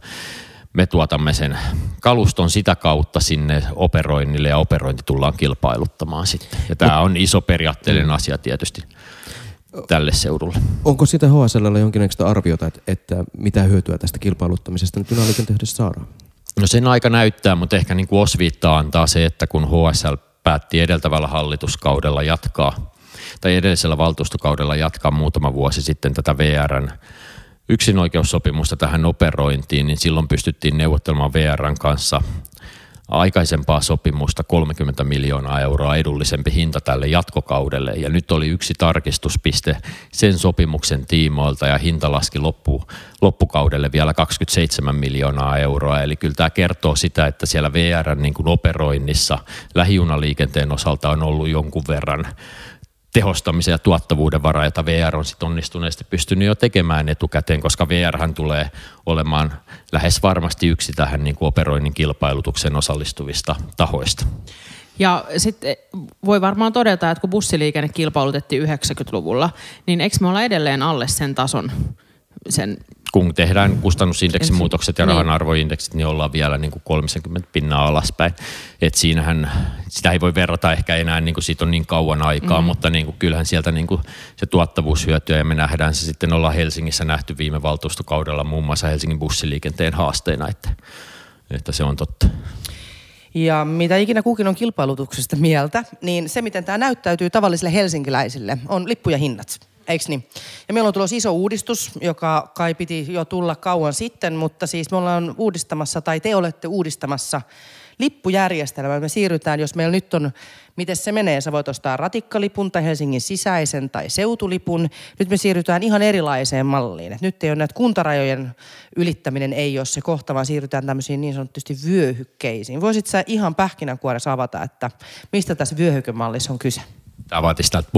me tuotamme sen kaluston sitä kautta sinne operoinnille ja operointi tullaan kilpailuttamaan sitten. Ja tämä on iso periaatteellinen asia tietysti tälle seudulle. Onko sitä HSL jonkinlaista arviota, että, että mitä hyötyä tästä kilpailuttamisesta nyt junaliikenteessä saadaan? No sen aika näyttää, mutta ehkä niin kuin osviittaa antaa se, että kun HSL päätti edeltävällä hallituskaudella jatkaa, tai edellisellä valtuustokaudella jatkaa muutama vuosi sitten tätä VRn yksinoikeussopimusta tähän operointiin, niin silloin pystyttiin neuvottelemaan VRn kanssa aikaisempaa sopimusta 30 miljoonaa euroa edullisempi hinta tälle jatkokaudelle. Ja nyt oli yksi tarkistuspiste sen sopimuksen tiimoilta ja hinta laski loppu, loppukaudelle vielä 27 miljoonaa euroa. Eli kyllä tämä kertoo sitä, että siellä VRn niin kuin operoinnissa lähijunaliikenteen osalta on ollut jonkun verran tehostamisen ja tuottavuuden varaa, jota VR on sitten onnistuneesti pystynyt jo tekemään etukäteen, koska VR tulee olemaan lähes varmasti yksi tähän niin kuin operoinnin kilpailutuksen osallistuvista tahoista. Ja sitten voi varmaan todeta, että kun bussiliikenne kilpailutettiin 90-luvulla, niin eikö me olla edelleen alle sen tason sen kun tehdään kustannusindeksin muutokset ja rahan arvoindeksit, niin ollaan vielä niin kuin 30 pinnaa alaspäin. Et siinähän, sitä ei voi verrata ehkä enää, niin kuin siitä on niin kauan aikaa, mm. mutta niin kuin, kyllähän sieltä niin kuin se tuottavuus hyötyy ja me nähdään se sitten, ollaan Helsingissä nähty viime valtuustokaudella muun muassa Helsingin bussiliikenteen haasteena, että, että se on totta. Ja mitä ikinä kukin on kilpailutuksesta mieltä, niin se miten tämä näyttäytyy tavallisille helsinkiläisille on lippu ja hinnat eikö niin? Ja meillä on tulossa iso uudistus, joka kai piti jo tulla kauan sitten, mutta siis me ollaan uudistamassa, tai te olette uudistamassa lippujärjestelmää. Me siirrytään, jos meillä nyt on, miten se menee, sä voit ostaa ratikkalipun tai Helsingin sisäisen tai seutulipun. Nyt me siirrytään ihan erilaiseen malliin. Et nyt ei ole näitä kuntarajojen ylittäminen ei ole se kohta, vaan siirrytään tämmöisiin niin sanotusti vyöhykkeisiin. Voisit sä ihan pähkinänkuoressa avata, että mistä tässä vyöhykemallissa on kyse? Tämä vaatisi täältä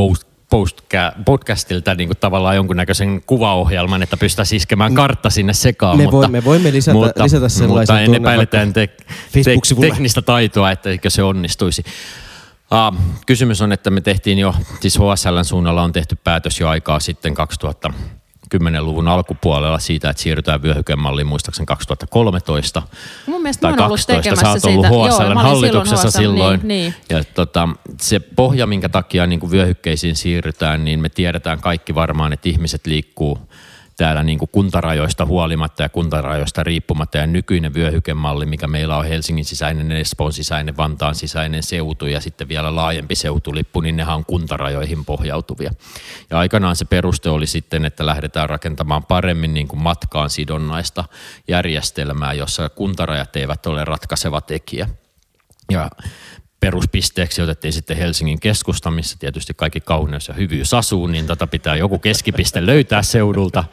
podcastilta niin kuin tavallaan jonkunnäköisen kuvaohjelman, että pystytään iskemään kartta sinne sekaan. Me, mutta, voi, me voimme lisätä, mutta, lisätä sellaisen Mutta en epäile te, te, teknistä taitoa, että eikö se onnistuisi. Uh, kysymys on, että me tehtiin jo, siis HSLn suunnalla on tehty päätös jo aikaa sitten 2000 10-luvun alkupuolella siitä, että siirrytään vyöhykemalliin muistaakseni 2013 Mun mielestä tai 12. Sä oot ollut HSLn hallituksessa silloin. silloin. Niin, niin. Ja tota, se pohja, minkä takia niin kuin vyöhykkeisiin siirrytään, niin me tiedetään kaikki varmaan, että ihmiset liikkuu – täällä niin kuin kuntarajoista huolimatta ja kuntarajoista riippumatta ja nykyinen vyöhykemalli, mikä meillä on Helsingin sisäinen, Espoon sisäinen, Vantaan sisäinen seutu ja sitten vielä laajempi seutulippu, niin nehän on kuntarajoihin pohjautuvia. Ja aikanaan se peruste oli sitten, että lähdetään rakentamaan paremmin niin kuin matkaan sidonnaista järjestelmää, jossa kuntarajat eivät ole ratkaiseva tekijä. Ja peruspisteeksi otettiin sitten Helsingin keskusta, missä tietysti kaikki kauneus ja hyvyys asuu, niin tota pitää joku keskipiste löytää seudulta.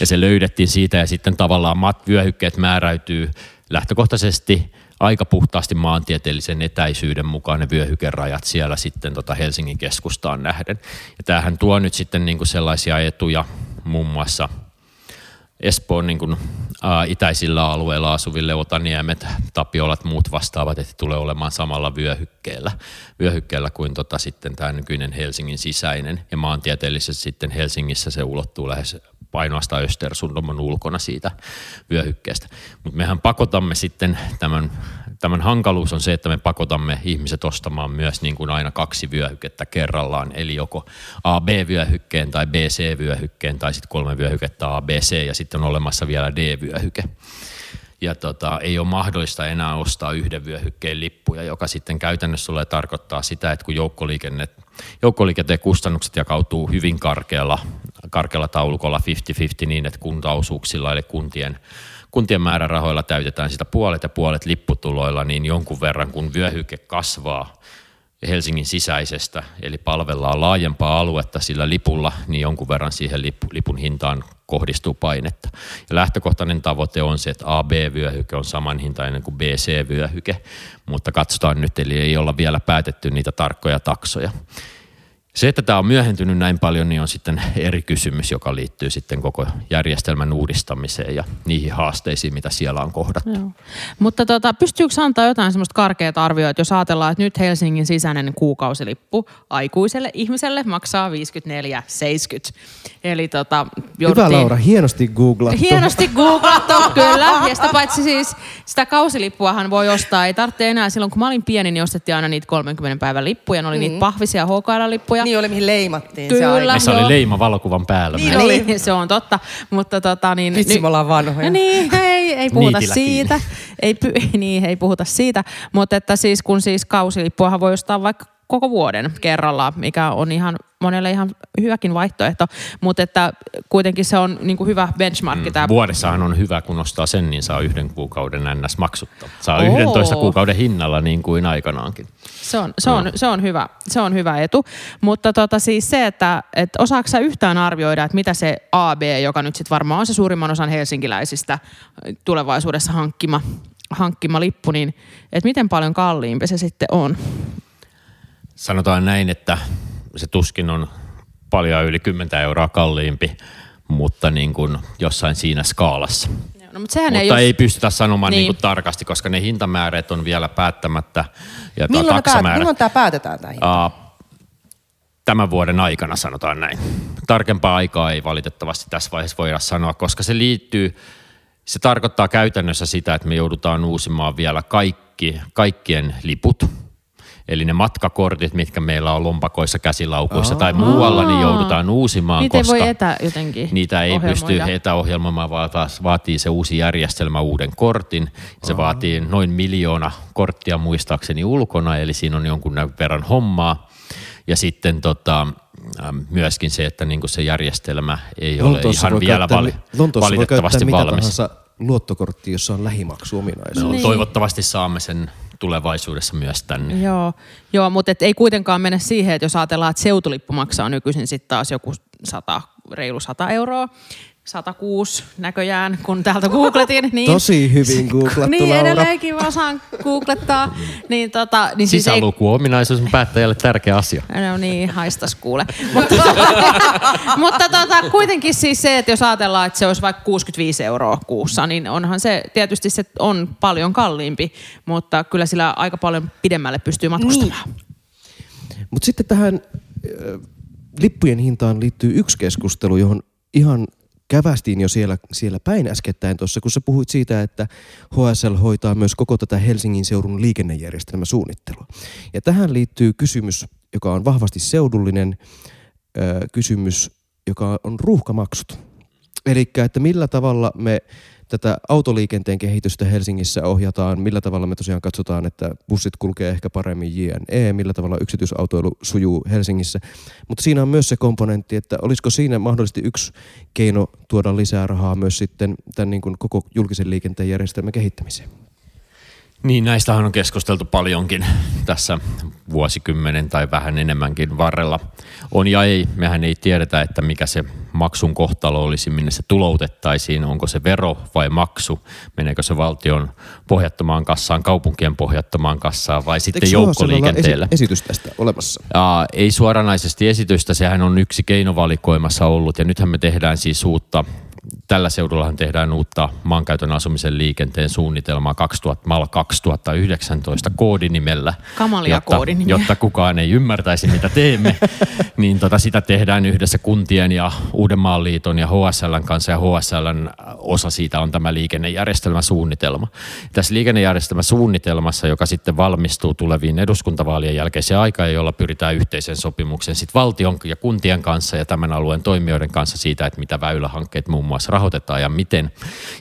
Ja se löydettiin siitä ja sitten tavallaan mat vyöhykkeet määräytyy lähtökohtaisesti aika puhtaasti maantieteellisen etäisyyden mukaan ne vyöhykerajat siellä sitten tota Helsingin keskustaan nähden. Ja tämähän tuo nyt sitten niin kuin sellaisia etuja muun muassa – Espoon niin kuin, ä, itäisillä alueilla asuville Otaniemet, Tapiolat, muut vastaavat, että tulee olemaan samalla vyöhykkeellä, vyöhykkeellä kuin tota, sitten tämä nykyinen Helsingin sisäinen. Ja maantieteellisesti sitten Helsingissä se ulottuu lähes ainoastaan Östersund on ulkona siitä vyöhykkeestä. Mutta mehän pakotamme sitten tämän, tämän hankaluus on se, että me pakotamme ihmiset ostamaan myös niin kuin aina kaksi vyöhykettä kerrallaan, eli joko A, B-vyöhykkeen tai B, C-vyöhykkeen tai sitten kolme vyöhykettä A, B, C ja sitten on olemassa vielä D-vyöhyke. Ja tota, ei ole mahdollista enää ostaa yhden vyöhykkeen lippuja, joka sitten käytännössä tulee tarkoittaa sitä, että kun joukkoliikenne, joukkoliikenteen kustannukset jakautuu hyvin karkealla, karkealla taulukolla 50-50 niin, että kuntaosuuksilla eli kuntien kuntien määrärahoilla täytetään sitä puolet ja puolet lipputuloilla, niin jonkun verran kun vyöhyke kasvaa Helsingin sisäisestä, eli palvellaan laajempaa aluetta sillä lipulla, niin jonkun verran siihen lipun hintaan kohdistuu painetta. Ja lähtökohtainen tavoite on se, että AB-vyöhyke on samanhintainen kuin BC-vyöhyke, mutta katsotaan nyt, eli ei olla vielä päätetty niitä tarkkoja taksoja. Se, että tämä on myöhentynyt näin paljon, niin on sitten eri kysymys, joka liittyy sitten koko järjestelmän uudistamiseen ja niihin haasteisiin, mitä siellä on kohdattu. Joo. Mutta tota, pystyykö antaa jotain semmoista karkeat arvioita, jos ajatellaan, että nyt Helsingin sisäinen kuukausilippu aikuiselle ihmiselle maksaa 54,70. Eli tota, jouduttiin... Hyvä Laura, hienosti googlattu. Hienosti googlattu, kyllä. Ja sitä paitsi siis sitä kausilippuahan voi ostaa. Ei tarvitse enää silloin, kun mä olin pieni, niin ostettiin aina niitä 30 päivän lippuja. Ne oli mm. niitä pahvisia HKL-lippuja. Niin oli, mihin leimattiin Kyllä, se, oli leima valokuvan päällä. Niin, oli. niin se on totta. Mutta tota, niin, Vitsi, me ollaan vanhoja. Niin, hei, ei, ei puhuta Niitillä siitä. Ei, py- niin, ei puhuta siitä. Mutta että siis kun siis kausilippuahan voi ostaa vaikka koko vuoden kerralla, mikä on ihan monelle ihan hyväkin vaihtoehto, mutta että kuitenkin se on niin kuin hyvä benchmarkki tämä. Vuodessahan on hyvä, kun ostaa sen, niin saa yhden kuukauden ns. maksutta. Saa Oo. 11 kuukauden hinnalla niin kuin aikanaankin. Se on, se, on, se, on hyvä, se on hyvä etu. Mutta tota siis se, että, että osaako sä yhtään arvioida, että mitä se AB, joka nyt sitten varmaan on se suurimman osan helsinkiläisistä tulevaisuudessa hankkima, hankkima lippu, niin että miten paljon kalliimpi se sitten on? Sanotaan näin, että se tuskin on paljon yli 10 euroa kalliimpi, mutta niin kuin jossain siinä skaalassa. No, mutta sehän Mutta ei, ei, ole... ei pystytä sanomaan niin. Niin. Kuin tarkasti, koska ne hintamäärät on vielä päättämättä. Ja Milloin, me päät- taksamäärät. milloin tämä päätetään tämä hinta? Uh, tämän vuoden aikana sanotaan näin. Tarkempaa aikaa ei valitettavasti tässä vaiheessa voida sanoa, koska se liittyy, se tarkoittaa käytännössä sitä, että me joudutaan uusimaan vielä kaikki, kaikkien liput. Eli ne matkakortit, mitkä meillä on lompakoissa, käsilaukuissa tai muualla, niin joudutaan uusimaan, Niitä ei koska voi etä jotenkin niitä ei pysty etäohjelmoimaan, vaan taas vaatii se uusi järjestelmä uuden kortin. Se vaatii noin miljoona korttia muistaakseni ulkona, eli siinä on jonkun verran hommaa. Ja sitten tota, myöskin se, että niinku se järjestelmä ei ole Lontoossa ihan voi vielä käyttää, vali- valitettavasti mitä valmis. tahansa luottokortti, jossa on lähimaksuominaisuus. No, Niin. Toivottavasti saamme sen tulevaisuudessa myös tänne. Joo, joo mutta et ei kuitenkaan mene siihen, että jos ajatellaan, että seutulippu maksaa nykyisin sitten taas joku 100, reilu 100 euroa, 106 näköjään, kun täältä googletin. Niin, Tosi hyvin googlattu, Niin, Laura. edelleenkin osaan googlettaa. Niin, tota, niin siis ei, Sisälukuominaisuus on päättäjälle tärkeä asia. No niin, haistas kuule. mutta mutta tota, kuitenkin siis se, että jos ajatellaan, että se olisi vaikka 65 euroa kuussa, niin onhan se, tietysti se on paljon kalliimpi, mutta kyllä sillä aika paljon pidemmälle pystyy matkustamaan. Mutta sitten tähän lippujen hintaan liittyy yksi keskustelu, johon ihan kävästiin jo siellä, siellä päin äskettäin tuossa, kun sä puhuit siitä, että HSL hoitaa myös koko tätä Helsingin seudun liikennejärjestelmäsuunnittelua. Ja tähän liittyy kysymys, joka on vahvasti seudullinen ö, kysymys, joka on ruuhkamaksut. Eli että millä tavalla me tätä autoliikenteen kehitystä Helsingissä ohjataan, millä tavalla me tosiaan katsotaan, että bussit kulkee ehkä paremmin JNE, millä tavalla yksityisautoilu sujuu Helsingissä. Mutta siinä on myös se komponentti, että olisiko siinä mahdollisesti yksi keino tuoda lisää rahaa myös sitten tämän niin kuin koko julkisen liikenteen järjestelmän kehittämiseen. Niin, näistähän on keskusteltu paljonkin tässä vuosikymmenen tai vähän enemmänkin varrella. On ja ei, mehän ei tiedetä, että mikä se maksun kohtalo olisi, minne se tuloutettaisiin, onko se vero vai maksu, meneekö se valtion pohjattomaan kassaan, kaupunkien pohjattomaan kassaan vai sitten Eikö joukkoliikenteelle. esi- esitys tästä olemassa? Aa, ei suoranaisesti esitystä, sehän on yksi keinovalikoimassa ollut ja nythän me tehdään siis uutta, tällä seudullahan tehdään uutta maankäytön asumisen liikenteen suunnitelmaa 2000, MAL 2019 koodinimellä. Kamalia jotta, koodinimiä. jotta kukaan ei ymmärtäisi, mitä teemme, niin tota, sitä tehdään yhdessä kuntien ja Uudenmaan liiton ja HSLn kanssa ja HSLn osa siitä on tämä liikennejärjestelmäsuunnitelma. Tässä liikennejärjestelmäsuunnitelmassa, joka sitten valmistuu tuleviin eduskuntavaalien jälkeiseen aikaan, jolla pyritään yhteisen sopimuksen sitten valtion ja kuntien kanssa ja tämän alueen toimijoiden kanssa siitä, että mitä väylähankkeet muun muassa rahoitetaan ja miten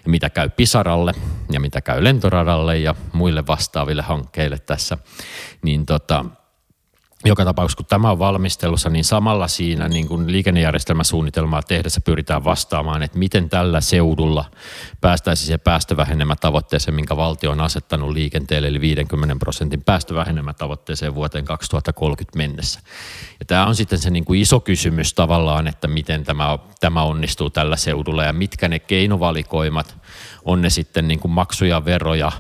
ja mitä käy Pisaralle ja mitä käy lentoradalle ja muille vastaaville hankkeille tässä, niin tota, joka tapauksessa, kun tämä on valmistelussa, niin samalla siinä niin kuin liikennejärjestelmäsuunnitelmaa tehdessä pyritään vastaamaan, että miten tällä seudulla päästäisiin se päästövähenemätavoitteeseen, minkä valtio on asettanut liikenteelle, eli 50 prosentin päästövähenemätavoitteeseen vuoteen 2030 mennessä. Ja tämä on sitten se niin kuin iso kysymys tavallaan, että miten tämä, tämä onnistuu tällä seudulla ja mitkä ne keinovalikoimat on ne sitten niin kuin maksuja, veroja,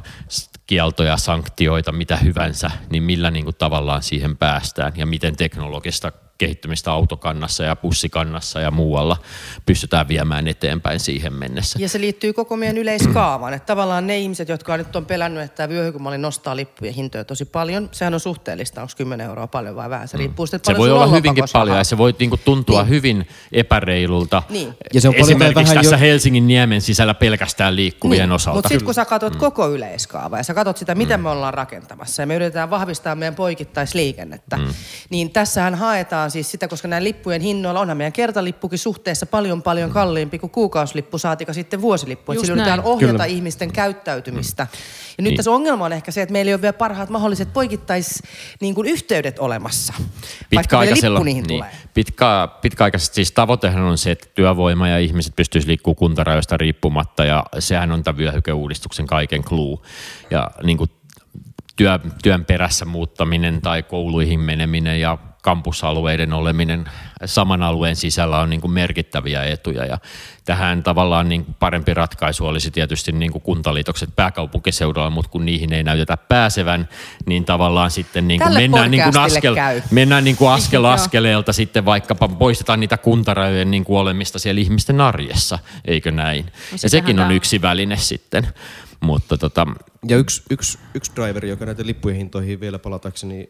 kieltoja, sanktioita, mitä hyvänsä, niin millä niin kuin tavallaan siihen päästään ja miten teknologista kehittymistä autokannassa ja bussikannassa ja muualla pystytään viemään eteenpäin siihen mennessä. Ja se liittyy koko meidän yleiskaavaan. Että tavallaan ne ihmiset, jotka nyt on pelännyt, että tämä vyöhykemalli nostaa lippujen hintoja tosi paljon, sehän on suhteellista, onko 10 euroa paljon vai vähän. Se riippuu sitten, että Se paljon voi olla hyvinkin paljon ja se voi niinku tuntua Niin. hyvin epäreilulta. Niin. Ja se on Esimerkiksi vähän tässä jo- Helsingin niemen sisällä pelkästään liikkuvien Niin, osalta. Mutta sitten kun sä katsot koko yleiskaavaa ja sä katsot sitä, miten me ollaan rakentamassa ja me yritetään vahvistaa meidän poikittaisliikennettä, niin tässähän haetaan hintaan siis sitä, koska näin lippujen hinnoilla onhan meidän kertalippukin suhteessa paljon paljon kalliimpi kuin kuukausilippu, saatika sitten vuosilippu. Että Just sillä yritetään ohjata Kyllä. ihmisten käyttäytymistä. Ja nyt Niin. tässä ongelma on ehkä se, että meillä ei ole vielä parhaat mahdolliset poikittais niin kuin yhteydet olemassa. Pitkäaikaisella, lippu niihin niin, tulee. pitkä, pitkäaikaisesti siis tavoitehan on se, että työvoima ja ihmiset pystyisivät liikkumaan kuntarajoista riippumatta ja sehän on tämän vyöhykeuudistuksen kaiken clue. Ja niin kuin työ, työn perässä muuttaminen tai kouluihin meneminen ja kampusalueiden oleminen saman alueen sisällä on niin kuin merkittäviä etuja. Ja tähän tavallaan niin kuin parempi ratkaisu olisi tietysti niin kuin kuntaliitokset pääkaupunkiseudulla, mutta kun niihin ei näytetä pääsevän, niin tavallaan sitten niin kuin Tälle mennään, niin kuin askel, käy. mennään niin kuin askel askeleelta sitten vaikkapa poistetaan niitä kuntarajojen niin kuin olemista siellä ihmisten arjessa, eikö näin? Ja sitähän sekin on yksi väline sitten. Mutta tota, Ja yksi, yksi, yksi driveri, joka näitä lippujen hintoihin vielä palatakseni,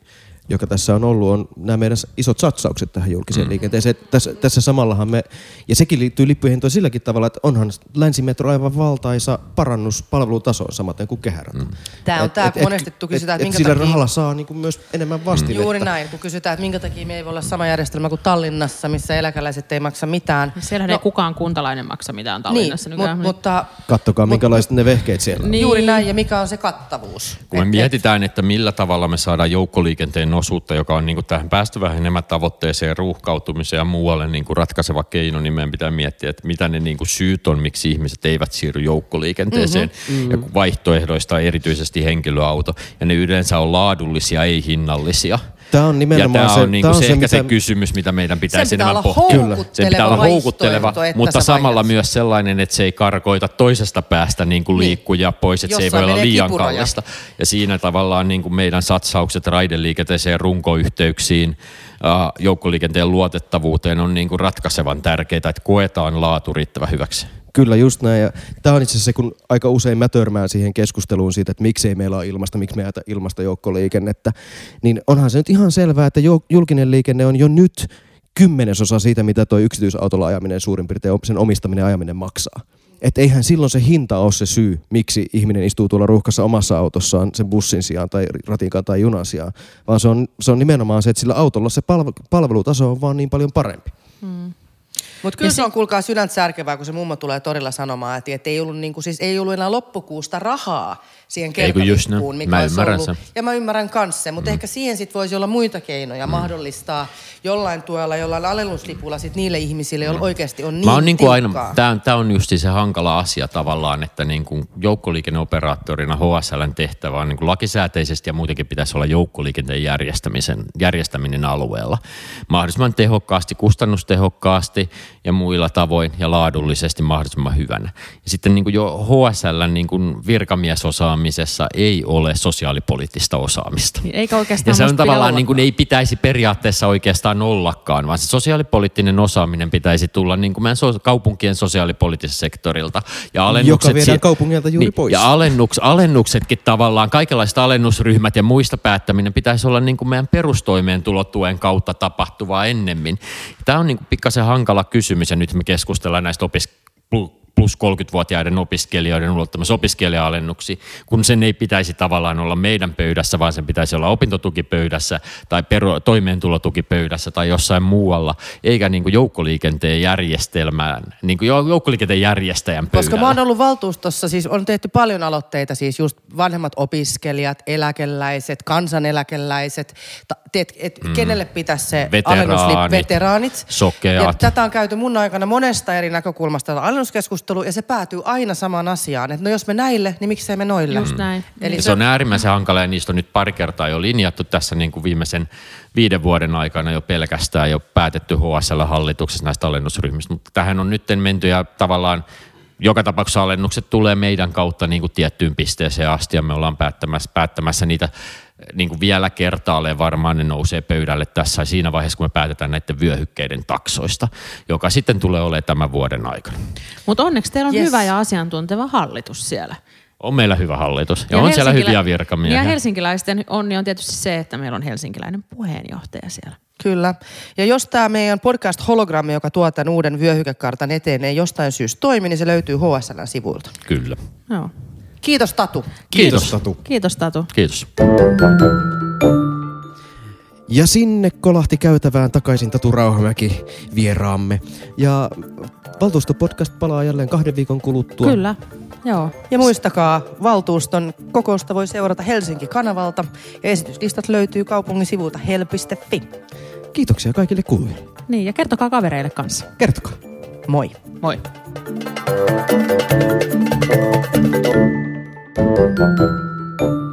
joka tässä on ollut, on nämä meidän isot satsaukset tähän julkiseen mm. liikenteeseen. Tässä, tässä samallahan me, ja sekin liittyy lippujen hintoihin silläkin tavalla, että onhan länsimetro aivan valtaisa parannus palvelutasoon samaten kuin kehärata. Mm. Tää on tää, kun monesti tu- kysytään, että minkä sillä takia- rahalla saa niin kuin myös enemmän vastinetta. Juuri näin, kun kysytään, että minkä takia me ei voi olla sama järjestelmä kuin Tallinnassa, missä eläkeläiset ei maksa mitään. Siellä No, ei kukaan kuntalainen maksa mitään niin, Tallinnassa. mut, nykyään. mutta Kattokaa, minkälaiset ne vehkeet siellä on. Niin. juuri näin, ja mikä on se kattavuus. kun me Et- et- mietitään, että millä tavalla me saadaan joukkoliikenteen osuutta, joka on niin kuin tähän päästövähenemään tavoitteeseen, ruuhkautumiseen ja muualle niin kuin ratkaiseva keino, niin meidän pitää miettiä, että mitä ne niin kuin syyt on, miksi ihmiset eivät siirry joukkoliikenteeseen. Mm-hmm. Ja kun vaihtoehdoista erityisesti henkilöauto, ja ne yleensä on laadullisia, ei hinnallisia. Tämä on nimenomaan ja tämä se- on, niin tää kuin on se, se, ehkä se mitä- kysymys, mitä meidän pitäisi Sen pitää enemmän pohtia. houkutteleva Sen pitää olla houkutteleva, vaihtoehto, että mutta samalla vaihdat. myös sellainen, että se ei karkoita toisesta päästä niin kuin Niin. liikkuja pois, että se ei voi Jossain olla liian kipuraja. kallista. Ja siinä tavallaan niin kuin meidän satsaukset raideliikenteeseen, runkoyhteyksiin, joukkoliikenteen luotettavuuteen on niin kuin ratkaisevan tärkeää, että koetaan laatu riittävän hyväksi. Kyllä, just näin. Ja tämä on itse asiassa se, kun aika usein mä törmään siihen keskusteluun siitä, että miksei meillä ole ilmasta, miksi me ajata ilmasta joukkoliikennettä, niin onhan se nyt ihan selvää, että julkinen liikenne on jo nyt kymmenesosa siitä, mitä tuo yksityisautolla ajaminen suurin piirtein sen omistaminen ja ajaminen maksaa. Että eihän silloin se hinta ole se syy, miksi ihminen istuu tuolla ruuhkassa omassa autossaan sen bussin sijaan tai ratinkaan tai junan sijaan, vaan se on, se on nimenomaan se, että sillä autolla se palve- palvelutaso on vaan niin paljon parempi. Mutta kyllä Ja se on kuulkaa sydäntä särkevää, kun se mummo tulee torilla sanomaan, että, ei, ollut niinku, siis ei ollut enää loppukuusta rahaa siihen kertalippuun, mikä Mä olisi ollut. sen. Ja mä ymmärrän kanssa sen, mutta mm. ehkä siihen sit voisi olla muita keinoja mm. mahdollistaa jollain tuella, jollain alennuslipulla sit niille ihmisille, joilla oikeasti on niin Mä oon niin kuin aina, tämä on, tää on just se hankala asia tavallaan, että niin kuin joukkoliikenneoperaattorina HSLn tehtävä on niin kuin lakisääteisesti ja muutenkin pitäisi olla joukkoliikenteen järjestämisen, järjestäminen alueella. Mahdollisimman tehokkaasti, kustannustehokkaasti ja muilla tavoin ja laadullisesti mahdollisimman hyvänä. Ja sitten niin kuin jo HSLn niin kuin virkamiesosaamisessa ei ole sosiaalipoliittista osaamista. Eikä oikeastaan Ja se on tavallaan niin kuin ei pitäisi periaatteessa oikeastaan ollakaan, vaan se sosiaalipoliittinen osaaminen pitäisi tulla niin kuin meidän so- kaupunkien sosiaalipoliittiselta sektorilta. Ja alennukset Joka viedään kaupungilta juuri pois. Ja alennuks, alennuksetkin tavallaan, kaikenlaiset alennusryhmät ja muista päättäminen pitäisi olla niin kuin meidän perustoimeentulotuen kautta tapahtuvaa ennemmin. Tämä on niin kuin pikkasen hankala kysymys ja nyt me keskustellaan näistä opis- plus 30-vuotiaiden opiskelijoiden ulottamassa opiskelija-alennuksi, kun sen ei pitäisi tavallaan olla meidän pöydässä, vaan sen pitäisi olla opintotukipöydässä tai peru- toimeentulotukipöydässä tai jossain muualla, eikä niin kuin joukkoliikenteen järjestelmään, niin kuin jou- joukkoliikenteen järjestäjän pöydällä. Koska mä oon ollut valtuustossa, siis on tehty paljon aloitteita, siis just vanhemmat opiskelijat, eläkeläiset, kansaneläkeläiset, ta, et, et, mm. kenelle pitäisi se Veteraanit, alennuslippu, veteraanit. sokeat. Ja tätä on käyty mun aikana monesta eri näkökulmasta tätä alennuskeskustelua, ja se päätyy aina samaan asiaan, että no jos me näille, niin miksei me noille. Just näin. Eli Ja se on äärimmäisen hankala ja niistä on nyt pari kertaa jo linjattu tässä niin kuin viimeisen viiden vuoden aikana jo pelkästään jo päätetty HSL-hallituksessa näistä alennusryhmistä. Mutta tähän on nyt menty ja tavallaan joka tapauksessa alennukset tulee meidän kautta niin kuin tiettyyn pisteeseen asti ja me ollaan päättämässä, päättämässä niitä niin kuin vielä kertaalleen varmaan ne nousee pöydälle tässä siinä vaiheessa, kun me päätetään näiden vyöhykkeiden taksoista, joka sitten tulee olemaan tämän vuoden aikana. Mutta onneksi teillä on Yes. hyvä ja asiantunteva hallitus siellä. On meillä hyvä hallitus ja, ja on siellä hyviä virkamiehiä. Ja helsinkiläisten onni on tietysti se, että meillä on helsinkiläinen puheenjohtaja siellä. Kyllä. Ja jos tämä meidän podcast-hologrammi, joka tuo tämän uuden vyöhykekartan eteen, ei jostain syystä toimi, niin se löytyy HSLn sivuilta. Kyllä. Joo. Kiitos Tatu. Kiitos. Tatu. Kiitos Tatu. Kiitos. Ja sinne kolahti käytävään takaisin Tatu Rauhamäki vieraamme. Ja valtuustopodcast palaa jälleen kahden viikon kuluttua. Kyllä, joo. Ja muistakaa, valtuuston kokousta voi seurata Helsinki-kanavalta ja esityslistat löytyy kaupungin sivulta hel.fi. Kiitoksia kaikille kuulijoille. Niin, ja kertokaa kavereille kanssa. Kertokaa. Moi. Moi. Thank you. Thank you.